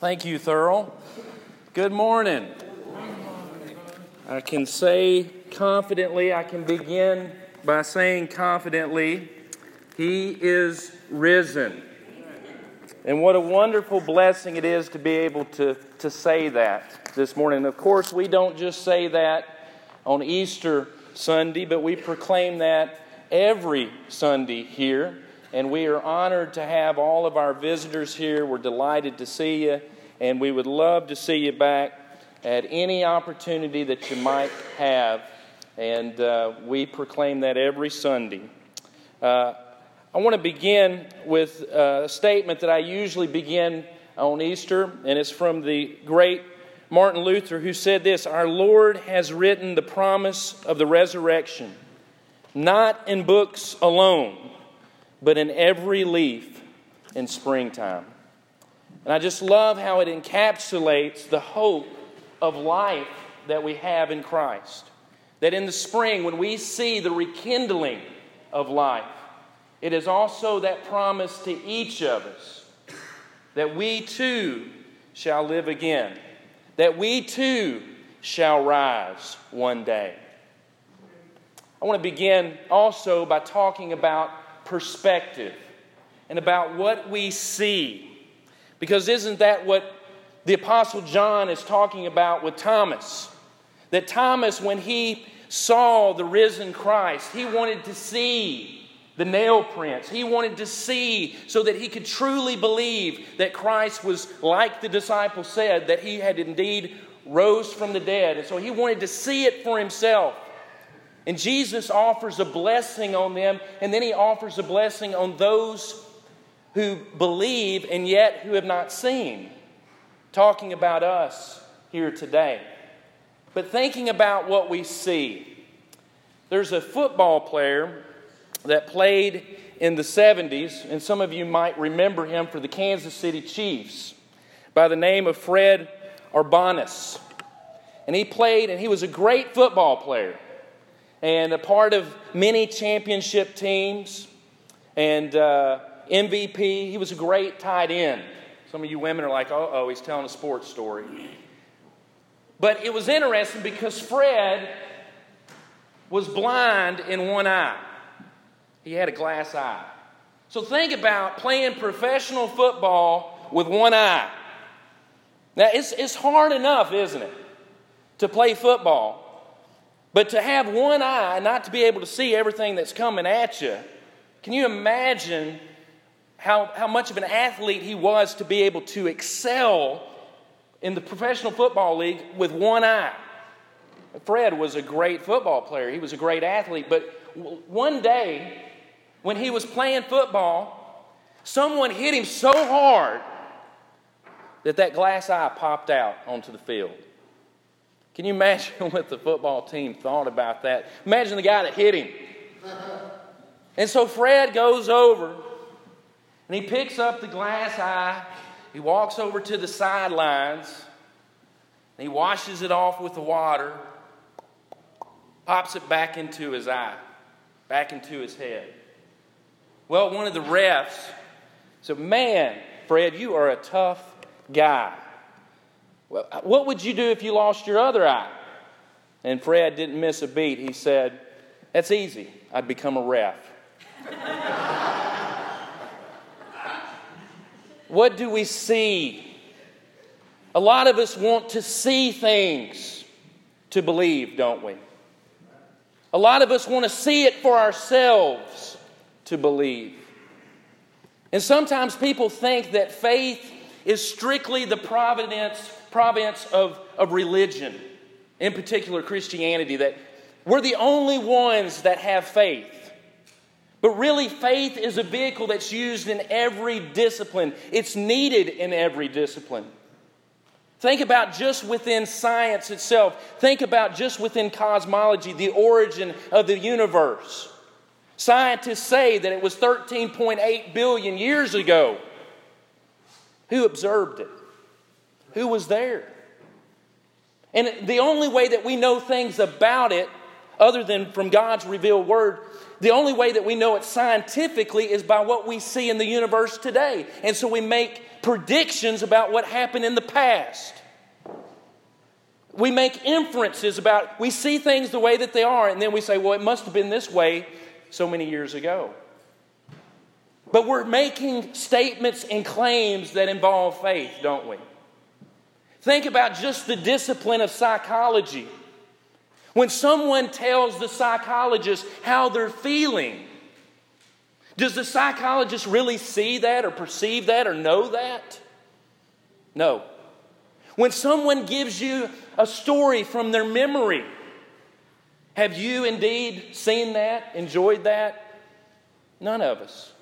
Thank you, Thurl. Good morning. I can say confidently, I can begin by saying confidently, He is risen. And what a wonderful blessing it is to be able to, to say that this morning. Of course, we don't just say that on Easter Sunday, but we proclaim that every Sunday here. And we are honored to have all of our visitors here. We're delighted to see you, and we would love to see you back at any opportunity that you might have. And uh, we proclaim that every Sunday. Uh, I want to begin with uh, a statement that I usually begin on Easter, and it's from the great Martin Luther, who said this Our Lord has written the promise of the resurrection, not in books alone but in every leaf in springtime. And I just love how it encapsulates the hope of life that we have in Christ. That in the spring, when we see the rekindling of life, it is also that promise to each of us that we too shall live again, that we too shall rise one day. I want to begin also by talking about perspective and about what we see. Because isn't that what the Apostle John is talking about with Thomas? That Thomas, when he saw the risen Christ, he wanted to see the nail prints. He wanted to see so that he could truly believe that Christ was, like the disciples said, that he had indeed rose from the dead. And so he wanted to see it for himself. And Jesus offers a blessing on them, and then he offers a blessing on those who believe and yet who have not seen. Talking about us here today. But thinking about what we see. There's a football player that played in the 70s, and some of you might remember him for the Kansas City Chiefs, by the name of Fred Arbanas. And he played, and he was a great football player and a part of many championship teams and uh, MVP. He was a great tight end. Some of you women are like, oh, oh, he's telling a sports story. But it was interesting because Fred was blind in one eye, he had a glass eye. So think about playing professional football with one eye. Now, it's, it's hard enough, isn't it, to play football but to have one eye and not to be able to see everything that's coming at you, can you imagine how, how much of an athlete he was to be able to excel in the professional football league with one eye? Fred was a great football player, he was a great athlete, but one day when he was playing football, someone hit him so hard that that glass eye popped out onto the field. Can you imagine what the football team thought about that? Imagine the guy that hit him. And so Fred goes over and he picks up the glass eye. He walks over to the sidelines. And he washes it off with the water, pops it back into his eye, back into his head. Well, one of the refs said, Man, Fred, you are a tough guy. What would you do if you lost your other eye? And Fred didn't miss a beat. He said, That's easy. I'd become a ref. what do we see? A lot of us want to see things to believe, don't we? A lot of us want to see it for ourselves to believe. And sometimes people think that faith is strictly the providence province of, of religion, in particular Christianity, that we're the only ones that have faith. But really, faith is a vehicle that's used in every discipline, it's needed in every discipline. Think about just within science itself. Think about just within cosmology, the origin of the universe. Scientists say that it was 13.8 billion years ago. Who observed it? Who was there? And the only way that we know things about it other than from God's revealed word, the only way that we know it scientifically is by what we see in the universe today. And so we make predictions about what happened in the past. We make inferences about, we see things the way that they are, and then we say, well, it must have been this way so many years ago. But we're making statements and claims that involve faith, don't we? Think about just the discipline of psychology. When someone tells the psychologist how they're feeling, does the psychologist really see that or perceive that or know that? No. When someone gives you a story from their memory, have you indeed seen that, enjoyed that? None of us.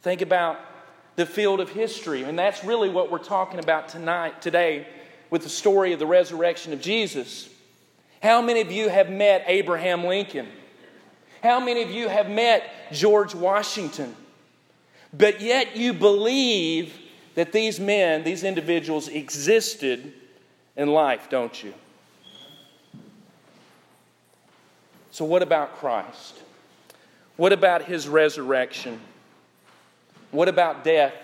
Think about the field of history, and that's really what we're talking about tonight, today, with the story of the resurrection of Jesus. How many of you have met Abraham Lincoln? How many of you have met George Washington? But yet you believe that these men, these individuals existed in life, don't you? So, what about Christ? What about his resurrection? What about death?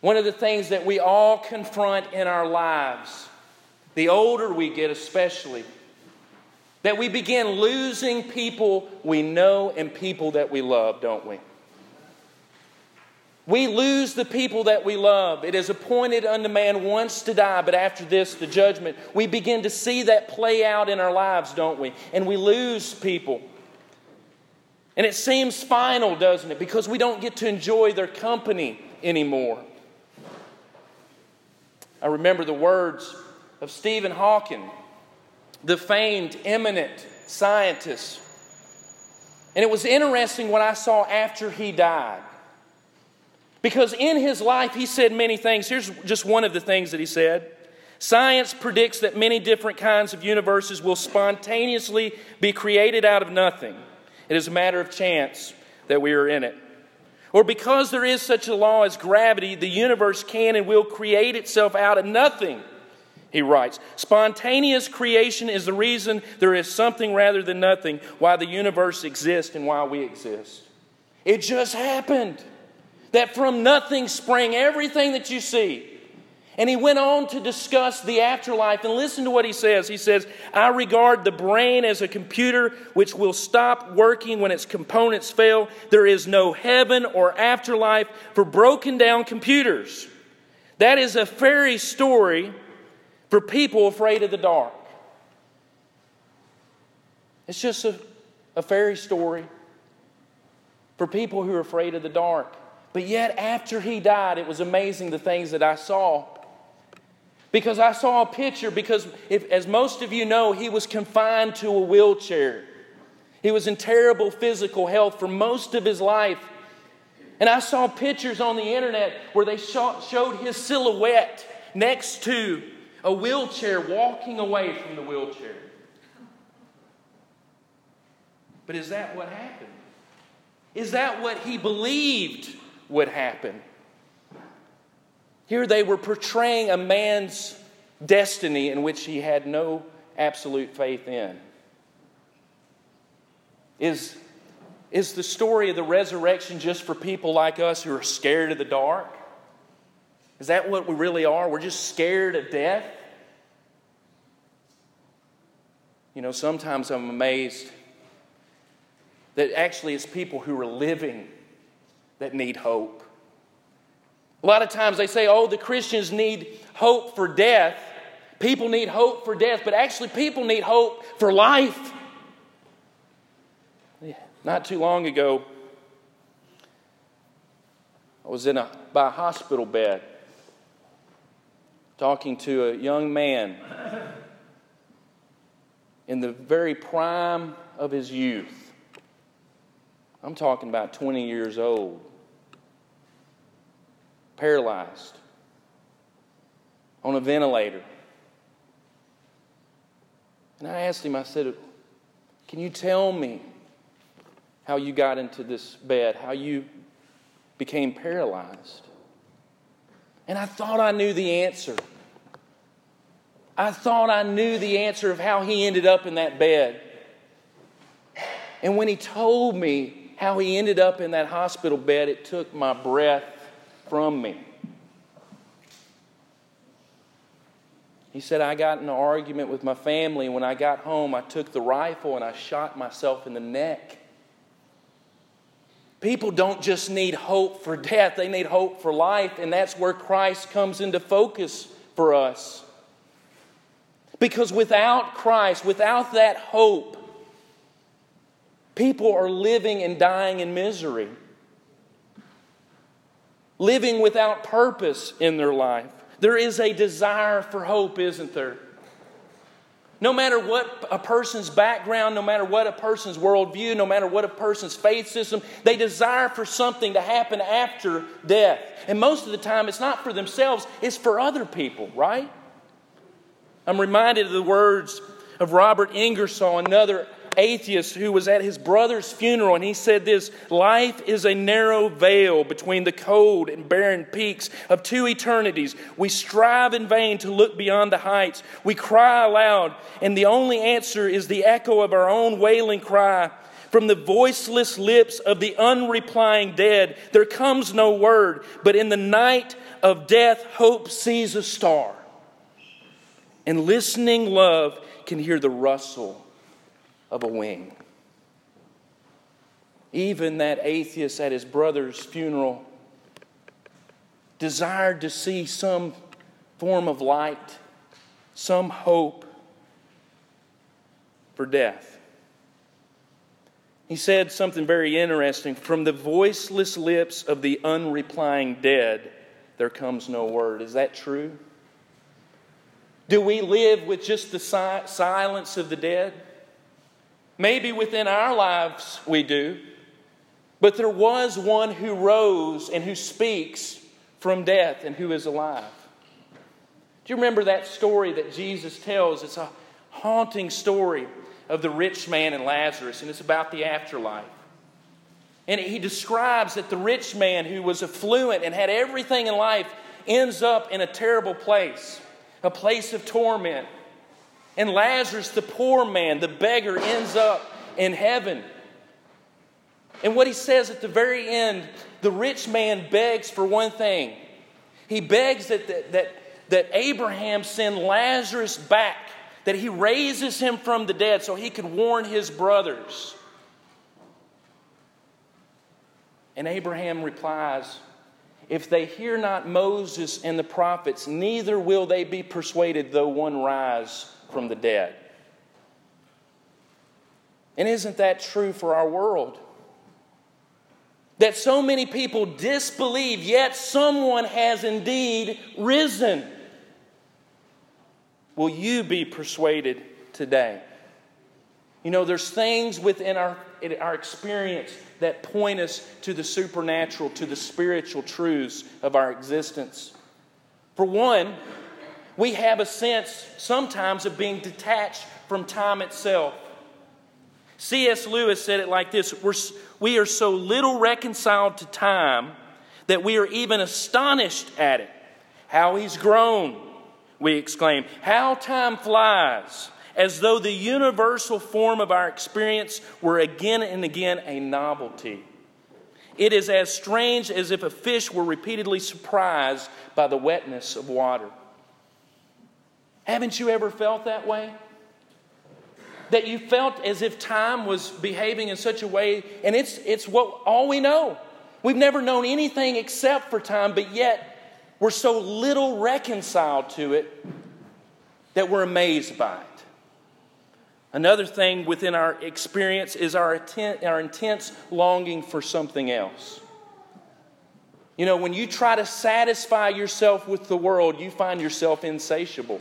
One of the things that we all confront in our lives the older we get, especially, that we begin losing people we know and people that we love, don't we? We lose the people that we love. It is appointed unto man once to die, but after this, the judgment. We begin to see that play out in our lives, don't we? And we lose people. And it seems final, doesn't it? Because we don't get to enjoy their company anymore. I remember the words of Stephen Hawking, the famed, eminent scientist. And it was interesting what I saw after he died. Because in his life, he said many things. Here's just one of the things that he said Science predicts that many different kinds of universes will spontaneously be created out of nothing. It is a matter of chance that we are in it. Or because there is such a law as gravity, the universe can and will create itself out of nothing he writes. Spontaneous creation is the reason there is something rather than nothing, why the universe exists and why we exist. It just happened that from nothing sprang everything that you see. And he went on to discuss the afterlife. And listen to what he says. He says, I regard the brain as a computer which will stop working when its components fail. There is no heaven or afterlife for broken down computers. That is a fairy story for people afraid of the dark. It's just a, a fairy story for people who are afraid of the dark. But yet, after he died, it was amazing the things that I saw. Because I saw a picture, because if, as most of you know, he was confined to a wheelchair. He was in terrible physical health for most of his life. And I saw pictures on the internet where they showed his silhouette next to a wheelchair walking away from the wheelchair. But is that what happened? Is that what he believed would happen? Here they were portraying a man's destiny in which he had no absolute faith in. Is, is the story of the resurrection just for people like us who are scared of the dark? Is that what we really are? We're just scared of death? You know, sometimes I'm amazed that actually it's people who are living that need hope. A lot of times they say, oh, the Christians need hope for death. People need hope for death, but actually, people need hope for life. Not too long ago, I was in a, by a hospital bed talking to a young man in the very prime of his youth. I'm talking about 20 years old, paralyzed, on a ventilator. And I asked him, I said, Can you tell me how you got into this bed, how you became paralyzed? And I thought I knew the answer. I thought I knew the answer of how he ended up in that bed. And when he told me how he ended up in that hospital bed, it took my breath from me. He said, I got in an argument with my family. When I got home, I took the rifle and I shot myself in the neck. People don't just need hope for death, they need hope for life, and that's where Christ comes into focus for us. Because without Christ, without that hope, people are living and dying in misery, living without purpose in their life. There is a desire for hope, isn't there? No matter what a person's background, no matter what a person's worldview, no matter what a person's faith system, they desire for something to happen after death. And most of the time, it's not for themselves, it's for other people, right? I'm reminded of the words of Robert Ingersoll, another atheist who was at his brother's funeral, and he said this Life is a narrow veil between the cold and barren peaks of two eternities. We strive in vain to look beyond the heights. We cry aloud, and the only answer is the echo of our own wailing cry. From the voiceless lips of the unreplying dead, there comes no word, but in the night of death, hope sees a star. And listening love can hear the rustle of a wing. Even that atheist at his brother's funeral desired to see some form of light, some hope for death. He said something very interesting From the voiceless lips of the unreplying dead, there comes no word. Is that true? Do we live with just the si- silence of the dead? Maybe within our lives we do. But there was one who rose and who speaks from death and who is alive. Do you remember that story that Jesus tells? It's a haunting story of the rich man and Lazarus, and it's about the afterlife. And he describes that the rich man who was affluent and had everything in life ends up in a terrible place, a place of torment, and Lazarus, the poor man, the beggar, ends up in heaven. And what he says at the very end, the rich man begs for one thing. He begs that, that, that, that Abraham send Lazarus back, that he raises him from the dead so he could warn his brothers. And Abraham replies, If they hear not Moses and the prophets, neither will they be persuaded though one rise from the dead. And isn't that true for our world? That so many people disbelieve, yet someone has indeed risen. Will you be persuaded today? You know, there's things within our, our experience that point us to the supernatural, to the spiritual truths of our existence. For one, we have a sense sometimes of being detached from time itself. C.S. Lewis said it like this We're, We are so little reconciled to time that we are even astonished at it. How he's grown, we exclaim. How time flies, as though the universal form of our experience were again and again a novelty. It is as strange as if a fish were repeatedly surprised by the wetness of water. Haven't you ever felt that way? That you felt as if time was behaving in such a way, and it's, it's what all we know. We've never known anything except for time, but yet we're so little reconciled to it that we're amazed by it. Another thing within our experience is our, intent, our intense longing for something else. You know, when you try to satisfy yourself with the world, you find yourself insatiable.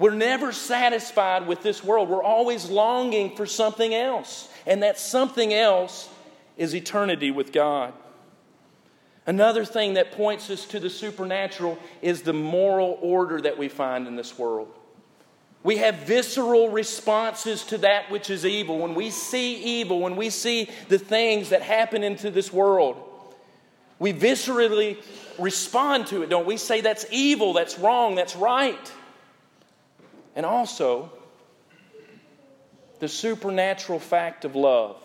We're never satisfied with this world. We're always longing for something else. And that something else is eternity with God. Another thing that points us to the supernatural is the moral order that we find in this world. We have visceral responses to that which is evil. When we see evil, when we see the things that happen into this world, we viscerally respond to it, don't we? Say that's evil, that's wrong, that's right. And also the supernatural fact of love.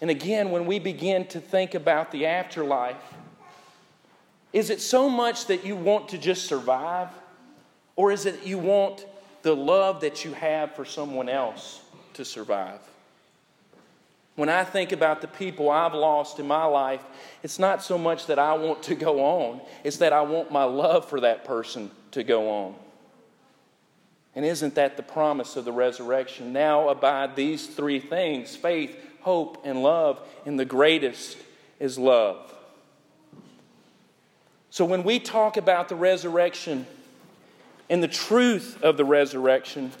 And again, when we begin to think about the afterlife, is it so much that you want to just survive? Or is it you want the love that you have for someone else to survive? When I think about the people I've lost in my life, it's not so much that I want to go on, it's that I want my love for that person to go on. And isn't that the promise of the resurrection? Now abide these three things faith, hope, and love, and the greatest is love. So when we talk about the resurrection and the truth of the resurrection,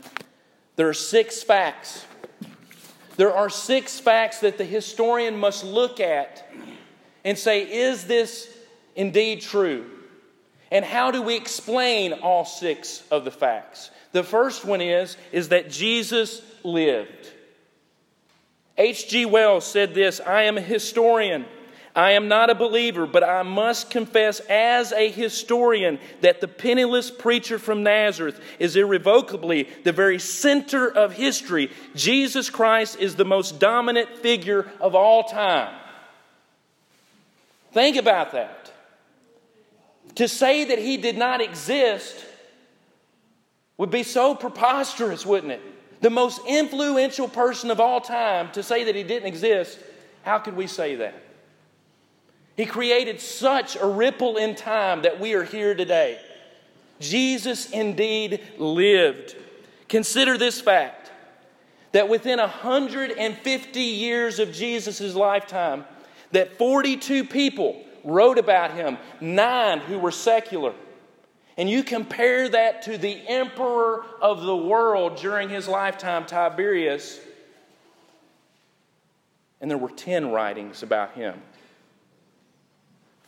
there are six facts. There are six facts that the historian must look at and say, is this indeed true? And how do we explain all six of the facts? The first one is, is that Jesus lived. H.G. Wells said this I am a historian. I am not a believer, but I must confess as a historian that the penniless preacher from Nazareth is irrevocably the very center of history. Jesus Christ is the most dominant figure of all time. Think about that. To say that he did not exist would be so preposterous, wouldn't it? The most influential person of all time to say that he didn't exist, how could we say that? He created such a ripple in time that we are here today. Jesus indeed lived. Consider this fact that within 150 years of Jesus' lifetime, that 42 people wrote about him, nine who were secular. And you compare that to the emperor of the world during his lifetime, Tiberius, and there were 10 writings about him.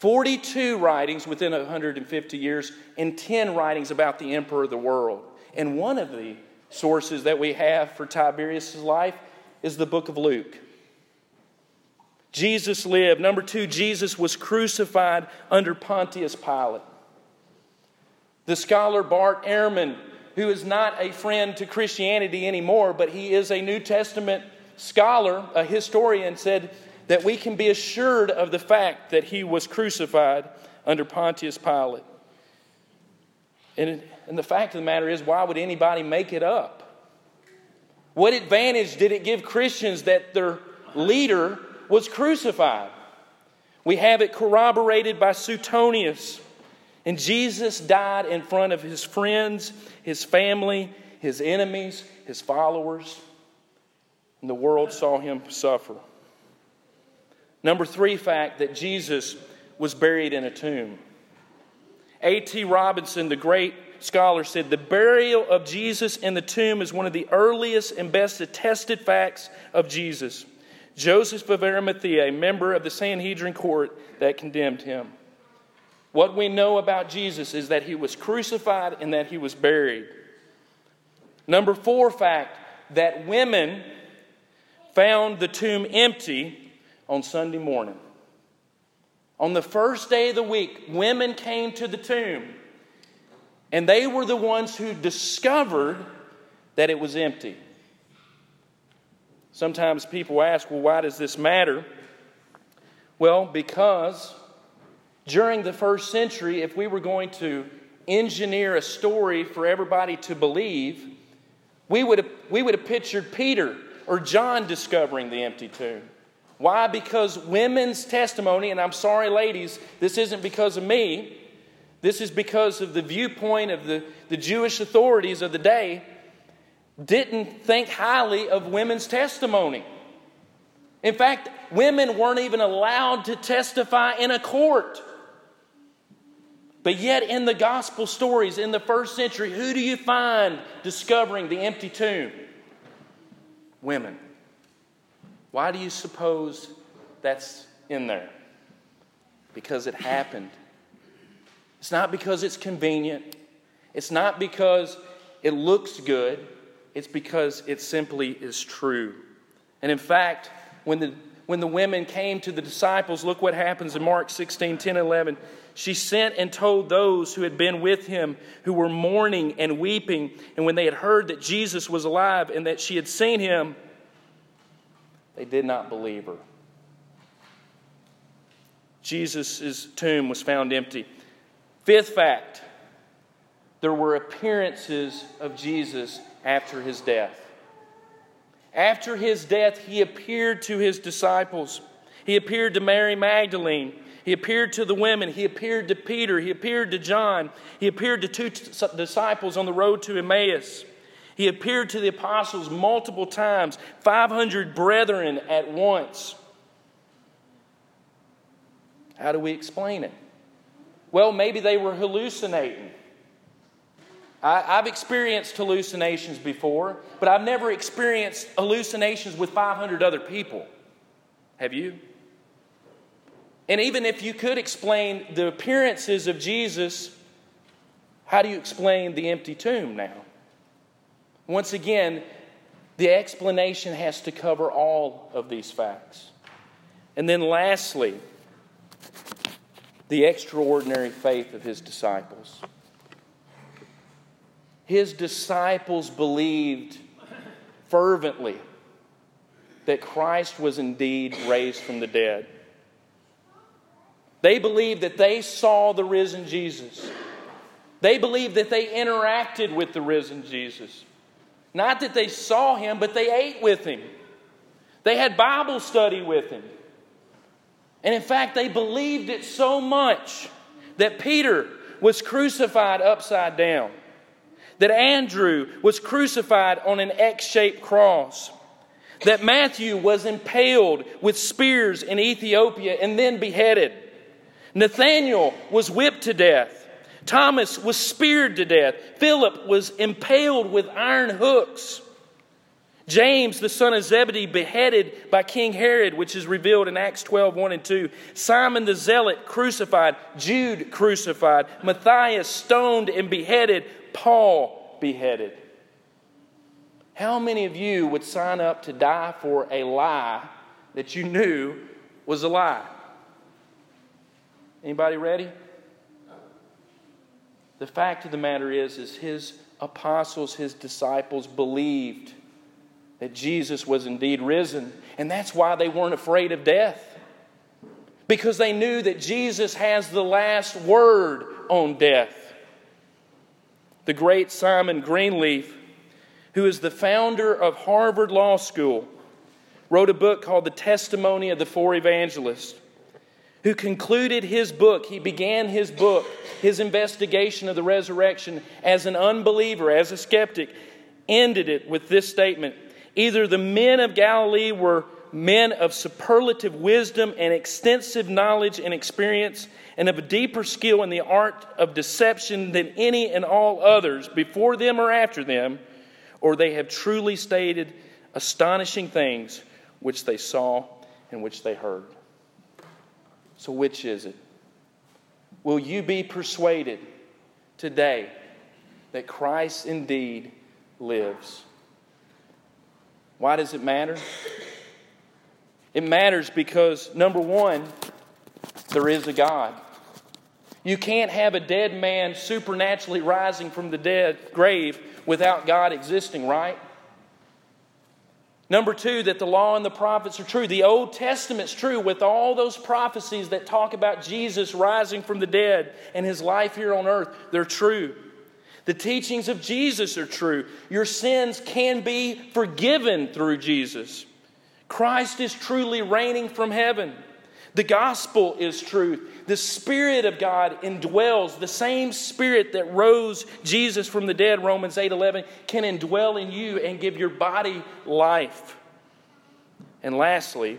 42 writings within 150 years, and 10 writings about the emperor of the world. And one of the sources that we have for Tiberius' life is the book of Luke. Jesus lived. Number two, Jesus was crucified under Pontius Pilate. The scholar Bart Ehrman, who is not a friend to Christianity anymore, but he is a New Testament scholar, a historian, said that we can be assured of the fact that he was crucified under Pontius Pilate. And, and the fact of the matter is, why would anybody make it up? What advantage did it give Christians that their leader was crucified. We have it corroborated by Suetonius. And Jesus died in front of his friends, his family, his enemies, his followers. And the world saw him suffer. Number three fact that Jesus was buried in a tomb. A.T. Robinson, the great scholar, said the burial of Jesus in the tomb is one of the earliest and best attested facts of Jesus. Joseph of Arimathea, a member of the Sanhedrin court that condemned him. What we know about Jesus is that he was crucified and that he was buried. Number four fact that women found the tomb empty on Sunday morning. On the first day of the week, women came to the tomb, and they were the ones who discovered that it was empty. Sometimes people ask, well, why does this matter? Well, because during the first century, if we were going to engineer a story for everybody to believe, we would have, we would have pictured Peter or John discovering the empty tomb. Why? Because women's testimony, and I'm sorry, ladies, this isn't because of me, this is because of the viewpoint of the, the Jewish authorities of the day didn't think highly of women's testimony. In fact, women weren't even allowed to testify in a court. But yet, in the gospel stories in the first century, who do you find discovering the empty tomb? Women. Why do you suppose that's in there? Because it happened. It's not because it's convenient, it's not because it looks good. It's because it simply is true. And in fact, when the, when the women came to the disciples, look what happens in Mark 16 10 11. She sent and told those who had been with him, who were mourning and weeping, and when they had heard that Jesus was alive and that she had seen him, they did not believe her. Jesus' tomb was found empty. Fifth fact there were appearances of Jesus after his death. After his death, he appeared to his disciples. He appeared to Mary Magdalene. He appeared to the women. He appeared to Peter. He appeared to John. He appeared to two disciples on the road to Emmaus. He appeared to the apostles multiple times, 500 brethren at once. How do we explain it? Well, maybe they were hallucinating. I, have experienced hallucinations before, but I've never experienced hallucinations with 500 other people. Have you? And even if you could explain the appearances of Jesus, how do you explain the empty tomb now? Once again, the explanation has to cover all of these facts. And then lastly, the extraordinary faith of his disciples. His disciples believed fervently that Christ was indeed raised from the dead. They believed that they saw the risen Jesus. They believed that they interacted with the risen Jesus. Not that they saw him, but they ate with him. They had Bible study with him. And in fact, they believed it so much that Peter was crucified upside down, that Andrew was crucified on an X shaped cross, that Matthew was impaled with spears in Ethiopia and then beheaded, Nathanael was whipped to death. Thomas was speared to death. Philip was impaled with iron hooks. James, the son of Zebedee, beheaded by King Herod, which is revealed in Acts 12 1 and 2. Simon the Zealot crucified. Jude crucified. Matthias stoned and beheaded. Paul beheaded. How many of you would sign up to die for a lie that you knew was a lie? Anybody ready? The fact of the matter is, is his apostles, his disciples believed that Jesus was indeed risen. And that's why they weren't afraid of death. Because they knew that Jesus has the last word on death. The great Simon Greenleaf, who is the founder of Harvard Law School, wrote a book called The Testimony of the Four Evangelists who concluded his book. He began his book, his investigation of the resurrection, as an unbeliever, as a skeptic, ended it with this statement Either the men of Galilee were men of superlative wisdom and extensive knowledge and experience, and of a deeper skill in the art of deception than any and all others before them or after them, or they have truly stated astonishing things which they saw and which they heard. So, which is it? Will you be persuaded today that Christ indeed lives? Why does it matter? It matters because, number one, there is a God. You can't have a dead man supernaturally rising from the dead grave without God existing, right? Number two, that the law and the prophets are true. The Old Testament's true with all those prophecies that talk about Jesus rising from the dead and his life here on earth. They're true. The teachings of Jesus are true. Your sins can be forgiven through Jesus. Christ is truly reigning from heaven. The gospel is truth. The Spirit of God indwells. The same Spirit that rose Jesus from the dead, Romans 8 11, can indwell in you and give your body life. And lastly,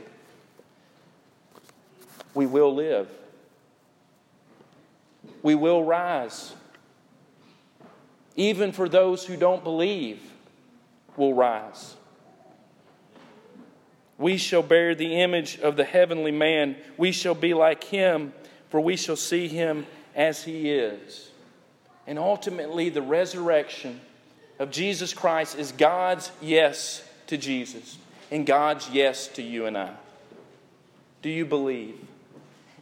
we will live. We will rise. Even for those who don't believe, will rise. We shall bear the image of the heavenly man. We shall be like him, for we shall see him as he is. And ultimately, the resurrection of Jesus Christ is God's yes to Jesus and God's yes to you and I. Do you believe?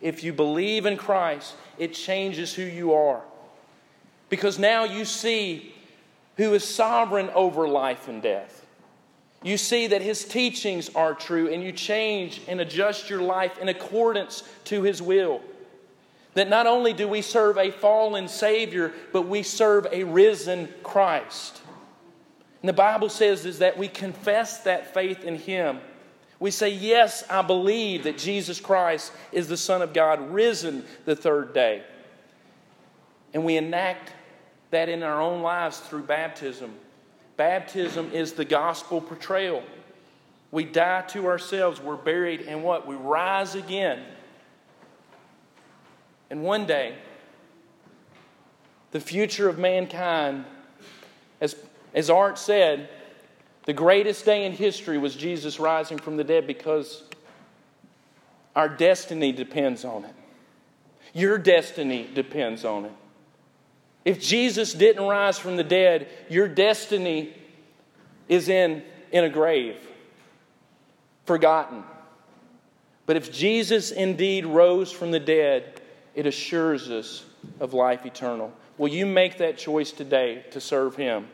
If you believe in Christ, it changes who you are. Because now you see who is sovereign over life and death. You see that his teachings are true, and you change and adjust your life in accordance to his will. That not only do we serve a fallen Savior, but we serve a risen Christ. And the Bible says is that we confess that faith in him. We say, Yes, I believe that Jesus Christ is the Son of God, risen the third day. And we enact that in our own lives through baptism. Baptism is the gospel portrayal. We die to ourselves, we're buried, and what? We rise again. And one day, the future of mankind, as, as Art said, the greatest day in history was Jesus rising from the dead because our destiny depends on it. Your destiny depends on it. If Jesus didn't rise from the dead, your destiny is in, in a grave, forgotten. But if Jesus indeed rose from the dead, it assures us of life eternal. Will you make that choice today to serve Him?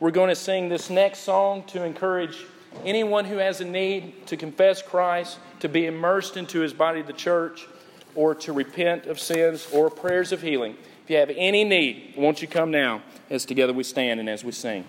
We're going to sing this next song to encourage anyone who has a need to confess Christ, to be immersed into His body, the church, or to repent of sins or prayers of healing. If you have any need, won't you come now as together we stand and as we sing?